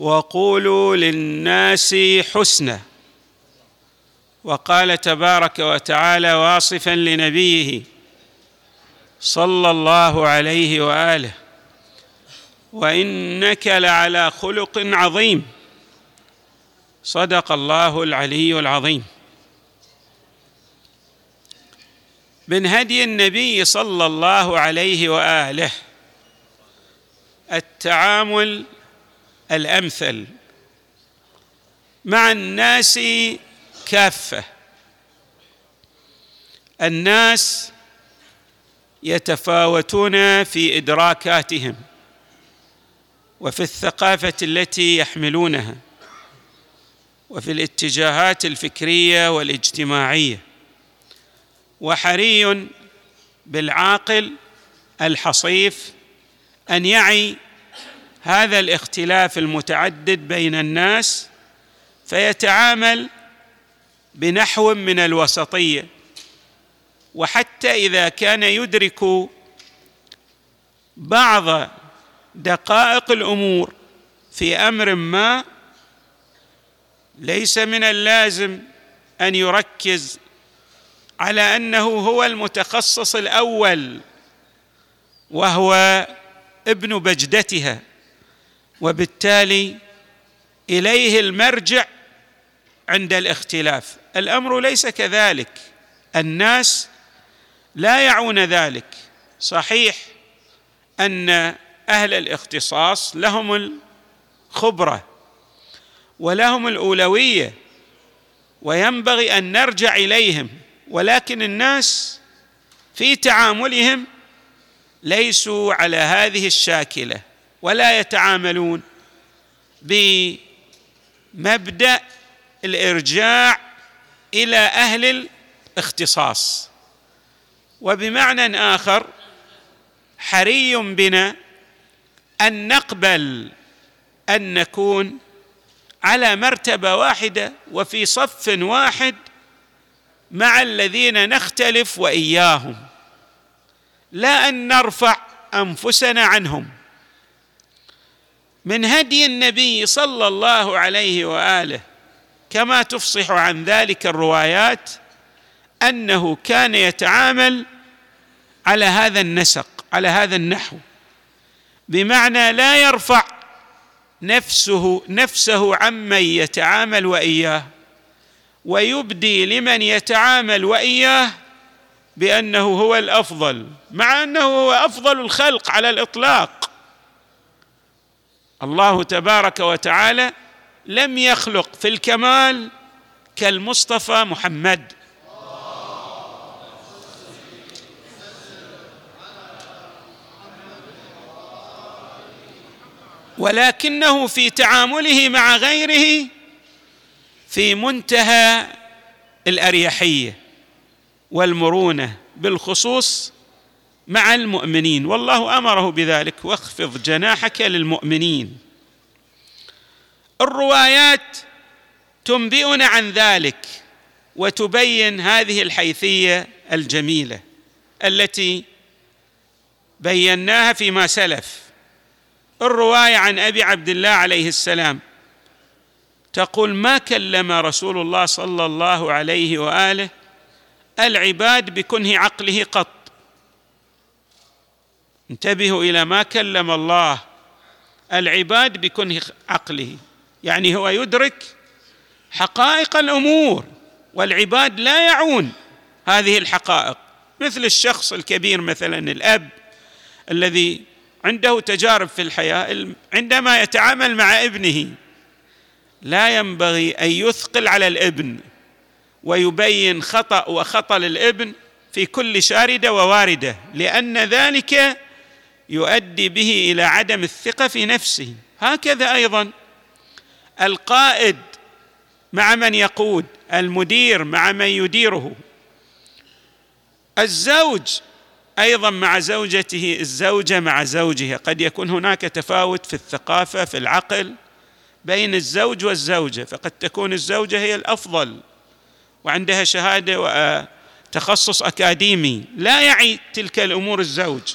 وقولوا للناس حسنا وقال تبارك وتعالى واصفا لنبيه صلى الله عليه وآله وإنك لعلى خلق عظيم. صدق الله العلي العظيم. من هدي النبي صلى الله عليه وآله التعامل الأمثل. مع الناس كافة. الناس يتفاوتون في إدراكاتهم وفي الثقافة التي يحملونها وفي الاتجاهات الفكرية والاجتماعية. وحري بالعاقل الحصيف أن يعي هذا الاختلاف المتعدد بين الناس فيتعامل بنحو من الوسطية. وحتى إذا كان يدرك بعض دقائق الأمور في أمر ما ليس من اللازم أن يركز على أنه هو المتخصص الأول وهو ابن بجدتها. وبالتالي إليه المرجع عند الاختلاف. الأمر ليس كذلك. الناس لا يعون ذلك. صحيح أن أهل الاختصاص لهم الخبرة ولهم الأولوية وينبغي أن نرجع إليهم ولكن الناس في تعاملهم ليسوا على هذه الشاكلة. ولا يتعاملون بمبدأ الإرجاع إلى أهل الاختصاص. وبمعنى آخر حري بنا أن نقبل أن نكون على مرتبة واحدة وفي صف واحد مع الذين نختلف وإياهم. لا أن نرفع أنفسنا عنهم. من هدي النبي صلى الله عليه وآله كما تفصح عن ذلك الروايات أنه كان يتعامل على هذا النسق على هذا النحو بمعنى لا يرفع نفسه نفسه عمن يتعامل وإياه ويبدي لمن يتعامل وإياه بأنه هو الأفضل مع أنه هو أفضل الخلق على الإطلاق. الله تبارك وتعالى لم يخلق في الكمال كالمصطفى محمد. ولكنه في تعامله مع غيره في منتهى الأريحية والمرونة بالخصوص مع المؤمنين. والله أمره بذلك. واخفض جناحك للمؤمنين. الروايات تنبئنا عن ذلك وتبين هذه الحيثية الجميلة التي بيناها فيما سلف. الرواية عن أبي عبد الله عليه السلام تقول ما كلم رسول الله صلى الله عليه وآله العباد بكنه عقله قط. انتبهوا إلى ما كلم الله العباد بكنه عقله. يعني هو يدرك حقائق الأمور والعباد لا يعون هذه الحقائق. مثل الشخص الكبير مثلا الأب الذي عنده تجارب في الحياة عندما يتعامل مع ابنه لا ينبغي أن يثقل على الابن ويبين خطأ وخطأ للابن في كل شارده وواردة لأن ذلك يؤدي به إلى عدم الثقة في نفسه. هكذا أيضا القائد مع من يقود المدير مع من يديره. الزوج أيضا مع زوجته الزوجة مع زوجها. قد يكون هناك تفاوت في الثقافة في العقل بين الزوج والزوجة فقد تكون الزوجة هي الأفضل وعندها شهادة وتخصص أكاديمي. لا يعي تلك الأمور الزوج.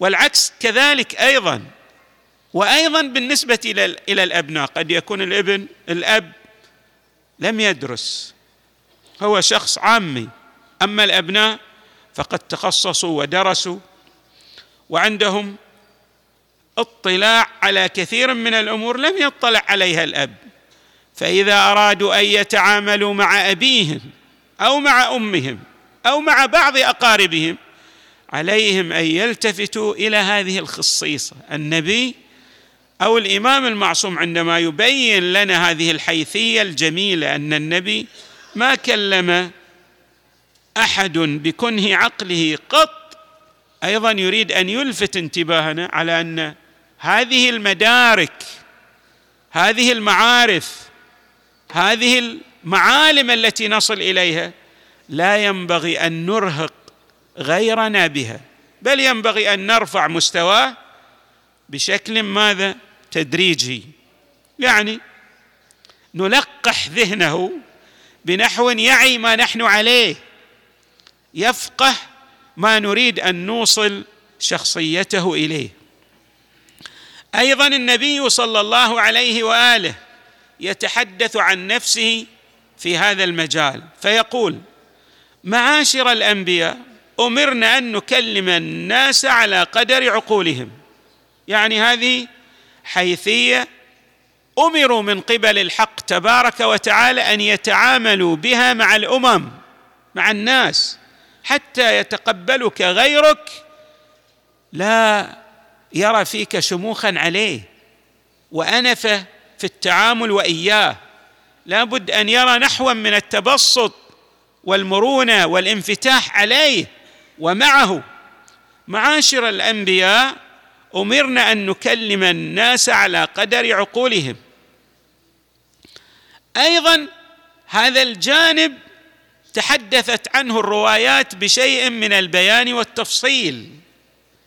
والعكس كذلك أيضا. وأيضا بالنسبة إلى إلى الأبناء قد يكون الابن الأب لم يدرس. هو شخص عامي. أما الأبناء فقد تخصصوا ودرسوا وعندهم اطلاع على كثير من الأمور لم يطلع عليها الأب. فإذا أرادوا أن يتعاملوا مع أبيهم أو مع أمهم أو مع بعض أقاربهم عليهم أن يلتفتوا إلى هذه الخصيصة النبي أو الإمام المعصوم عندما يبين لنا هذه الحيثية الجميلة أن النبي ما كلم أحد بكنه عقله قط أيضا يريد أن يلفت انتباهنا على أن هذه المدارك هذه المعارف هذه المعالم التي نصل إليها لا ينبغي أن نرهق غيرنا بها. بل ينبغي أن نرفع مستواه بشكل ماذا؟ تدريجي. يعني نلقح ذهنه بنحو يعي ما نحن عليه. يفقه ما نريد أن نوصل شخصيته إليه. أيضا النبي صلى الله عليه وآله يتحدث عن نفسه في هذا المجال فيقول معاشر الأنبياء أمرنا أن نكلم الناس على قدر عقولهم. يعني هذه حيثية أمروا من قبل الحق تبارك وتعالى أن يتعاملوا بها مع الأمم مع الناس حتى يتقبلك غيرك لا يرى فيك شموخا عليه. وانفه في التعامل وإياه. لا بد أن يرى نحوا من التبسط والمرونة والانفتاح عليه. ومعه معاشر الأنبياء أمرنا أن نكلم الناس على قدر عقولهم. أيضا هذا الجانب تحدثت عنه الروايات بشيء من البيان والتفصيل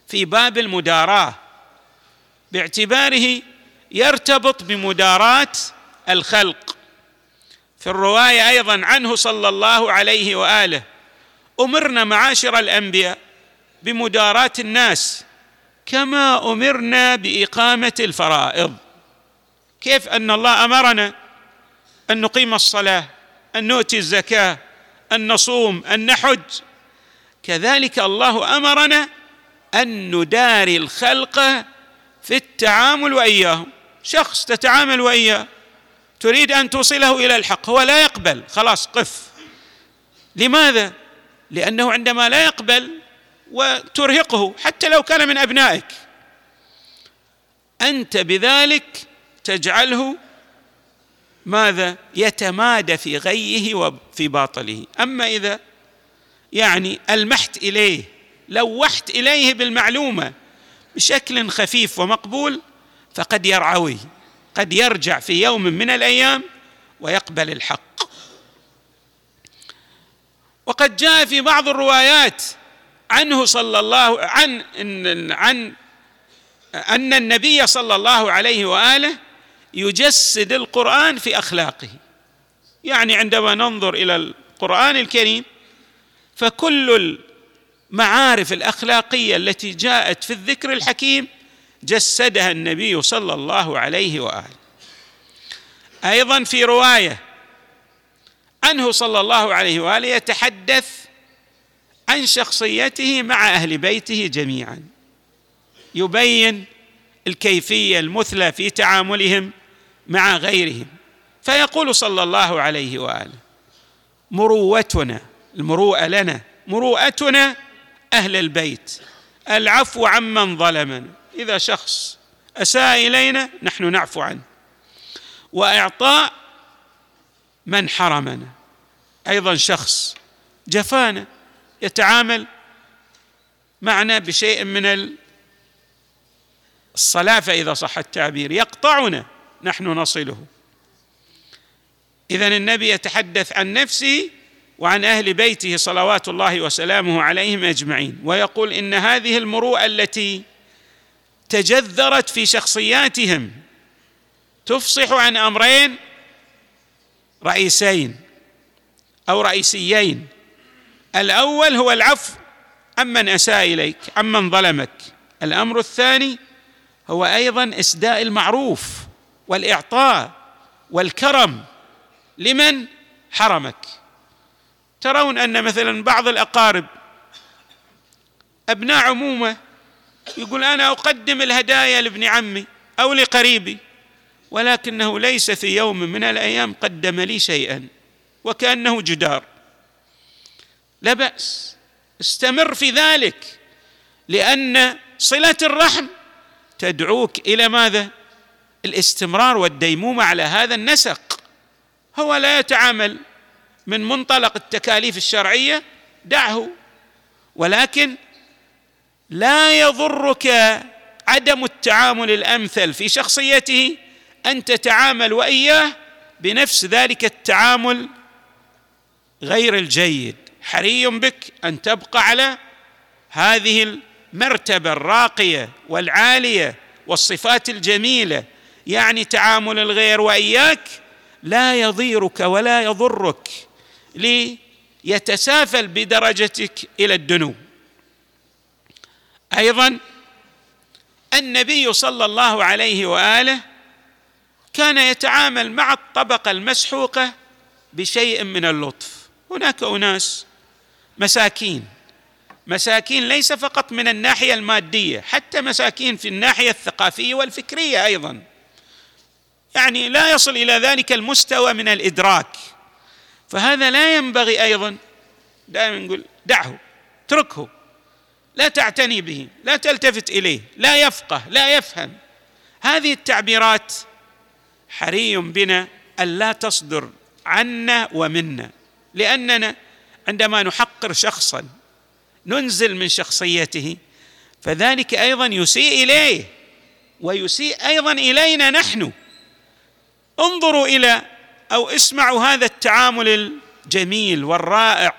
في باب المداراة. باعتباره يرتبط بمداراة الخلق. في الرواية أيضا عنه صلى الله عليه وآله. أمرنا معاشر الأنبياء بمداراة الناس كما أمرنا بإقامة الفرائض. كيف أن الله أمرنا أن نقيم الصلاة أن نؤتي الزكاة أن نصوم أن نحج؟ كذلك الله أمرنا أن نداري الخلق في التعامل وإياهم. شخص تتعامل وإياه. تريد أن توصله إلى الحق هو لا يقبل. خلاص قف. لماذا؟ لأنه عندما لا يقبل وترهقه حتى لو كان من أبنائك. أنت بذلك تجعله ماذا؟ يتمادى في غيه وفي باطله. أما إذا يعني ألمحت إليه لوحت إليه بالمعلومة بشكل خفيف ومقبول فقد يرعوي قد يرجع في يوم من الأيام ويقبل الحق. وقد جاء في بعض الروايات عنه صلى الله عن عن أن النبي صلى الله عليه وآله يجسد القرآن في أخلاقه. يعني عندما ننظر إلى القرآن الكريم فكل المعارف الأخلاقية التي جاءت في الذكر الحكيم جسدها النبي صلى الله عليه وآله. أيضا في رواية عنه صلى الله عليه وآله يتحدث عن شخصيته مع أهل بيته جميعا. يبين الكيفية المثلى في تعاملهم مع غيرهم. فيقول صلى الله عليه وآله مروتنا المروءة لنا مروءتنا أهل البيت العفو عمن ظلمنا. إذا شخص أساء إلينا نحن نعفو عنه. وإعطاء من حرمنا. أيضا شخص جفانا يتعامل معنا بشيء من الصلافه إذا صح التعبير. يقطعنا نحن نصله. اذا النبي يتحدث عن نفسه وعن أهل بيته صلوات الله وسلامه عليهم أجمعين. ويقول إن هذه المروءة التي تجذرت في شخصياتهم تفصح عن أمرين رئيسين أو رئيسيين. الأول هو العفو عمن أساء إليك عمن ظلمك. الأمر الثاني هو أيضا إسداء المعروف والإعطاء والكرم لمن حرمك. ترون أن مثلا بعض الأقارب أبناء عمومة يقول أنا أقدم الهدايا لابن عمي أو لقريبي ولكنه ليس في يوم من الأيام قدم لي شيئا وكأنه جدار. لا بأس استمر في ذلك لأن صلة الرحم تدعوك إلى ماذا؟ الاستمرار والديمومه على هذا النسق. هو لا يتعامل من منطلق التكاليف الشرعية دعه ولكن لا يضرك عدم التعامل الأمثل في شخصيته أن تتعامل وإياه بنفس ذلك التعامل غير الجيد. حري بك أن تبقى على هذه المرتبة الراقية والعالية والصفات الجميلة. يعني تعامل الغير وإياك لا يضيرك ولا يضرك ليتسافل بدرجتك إلى الدنو. أيضا النبي صلى الله عليه وآله كان يتعامل مع الطبقة المسحوقة بشيء من اللطف. هناك أناس مساكين. مساكين ليس فقط من الناحية المادية حتى مساكين في الناحية الثقافية والفكرية أيضا. يعني لا يصل إلى ذلك المستوى من الإدراك. فهذا لا ينبغي أيضا دائما نقول دعه اتركه. لا تعتني به لا تلتفت إليه لا يفقه لا يفهم. هذه التعبيرات حري بنا الا تصدر عنا ومنا. لأننا عندما نحقر شخصا ننزل من شخصيته فذلك أيضا يسيء إليه ويسيء أيضا إلينا نحن. انظروا إلى أو اسمعوا هذا التعامل الجميل والرائع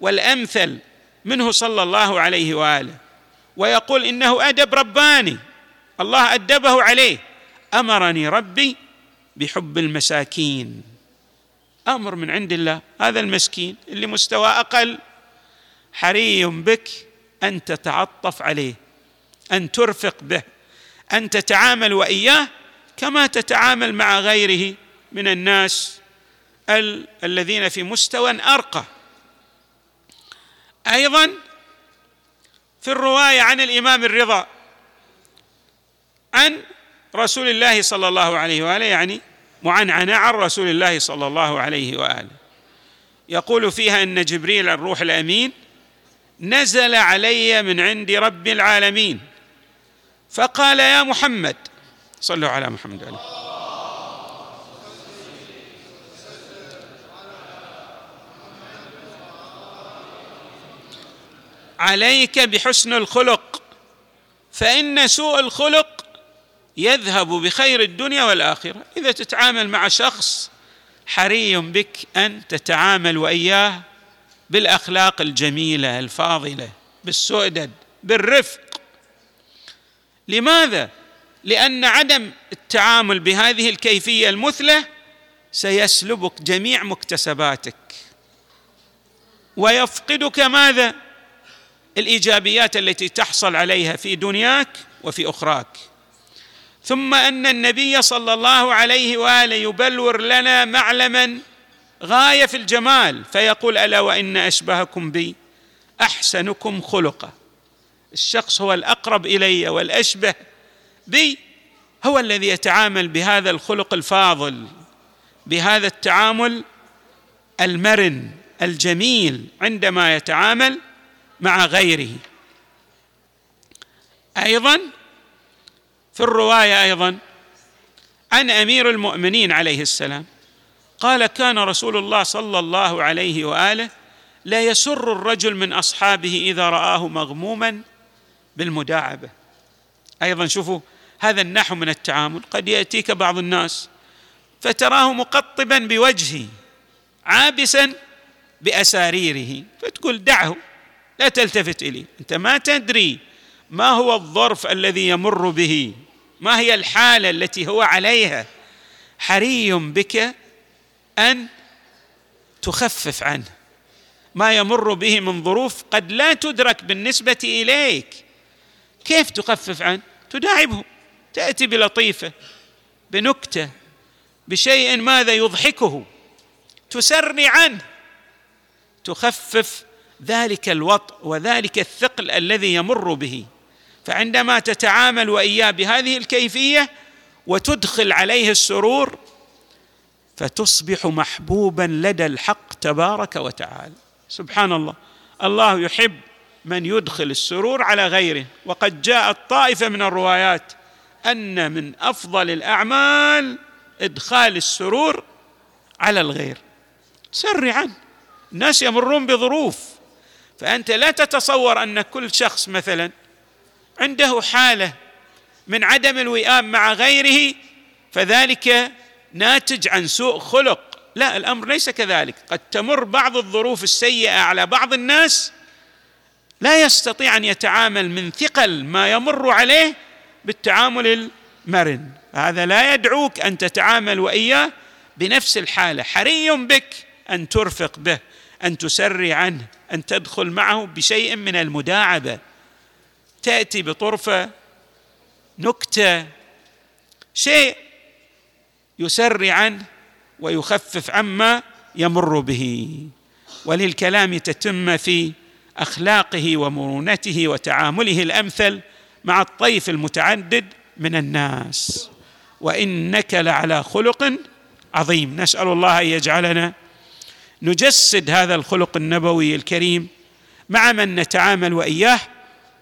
والأمثل منه صلى الله عليه وآله. ويقول إنه أدب رباني الله أدبه عليه. أمرني ربي بحب المساكين. أمر من عند الله. هذا المسكين اللي مستوى أقل. حري بك أن تتعطف عليه أن ترفق به أن تتعامل وإياه كما تتعامل مع غيره من الناس ال- الذين في مستوى أرقى. أيضا في الرواية عن الإمام الرضا عن رسول الله صلى الله عليه وآله يعني معنعنه عن رسول الله صلى الله عليه وآله. يقول فيها إن جبريل الروح الأمين نزل علي من عند رب العالمين. فقال يا محمد صلوا على محمد عليه عليك بحسن الخلق فإن سوء الخلق يذهب بخير الدنيا والآخرة. إذا تتعامل مع شخص حري بك أن تتعامل وإياه بالأخلاق الجميلة الفاضلة بالسؤدد بالرفق. لماذا؟ لأن عدم التعامل بهذه الكيفية المثلى سيسلبك جميع مكتسباتك. ويفقدك ماذا؟ الإيجابيات التي تحصل عليها في دنياك وفي أخراك. ثم أن النبي صلى الله عليه وآله يبلور لنا معلما غاية في الجمال فيقول ألا وإن أشبهكم بي؟ أحسنكم خلقا. الشخص هو الأقرب إلي والأشبه بي هو الذي يتعامل بهذا الخلق الفاضل بهذا التعامل المرن الجميل عندما يتعامل مع غيره. أيضا في الرواية أيضا عن أمير المؤمنين عليه السلام قال كان رسول الله صلى الله عليه وآله لا يسر الرجل من أصحابه إذا رآه مغموما بالمداعبة. أيضا شوفوا هذا النحو من التعامل. قد يأتيك بعض الناس فتراه مقطبا بوجهه عابسا بأساريره فتقول دعه لا تلتفت إليه أنت ما تدري ما هو الظرف الذي يمر به. ما هي الحالة التي هو عليها؟ حري بك أن تخفف عنه. ما يمر به من ظروف قد لا تدرك بالنسبة إليك. كيف تخفف عنه؟ تداعبه. تأتي بلطيفة بنكتة بشيء ماذا يضحكه. تسري عنه. تخفف ذلك الوطء وذلك الثقل الذي يمر به. فعندما تتعامل وإياه بهذه الكيفية وتدخل عليه السرور فتصبح محبوبا لدى الحق تبارك وتعالى. سبحان الله. الله يحب من يدخل السرور على غيره. وقد جاءت طائفه من الروايات أن من أفضل الأعمال إدخال السرور على الغير. سر عنه الناس يمرون بظروف. فأنت لا تتصور أن كل شخص مثلا عنده حالة من عدم الوئام مع غيره فذلك ناتج عن سوء خلق. لا الأمر ليس كذلك. قد تمر بعض الظروف السيئة على بعض الناس لا يستطيع أن يتعامل من ثقل ما يمر عليه بالتعامل المرن. هذا لا يدعوك أن تتعامل وإياه بنفس الحالة. حري بك أن ترفق به أن تسري عنه أن تدخل معه بشيء من المداعبة. تأتي بطرفة نكتة شيء يسري عنه ويخفف عما يمر به. وللكلام تتم في أخلاقه ومرونته وتعامله الأمثل مع الطيف المتعدد من الناس. وإنك لعلى خلق عظيم. نسأل الله أن يجعلنا نجسد هذا الخلق النبوي الكريم مع من نتعامل وإياه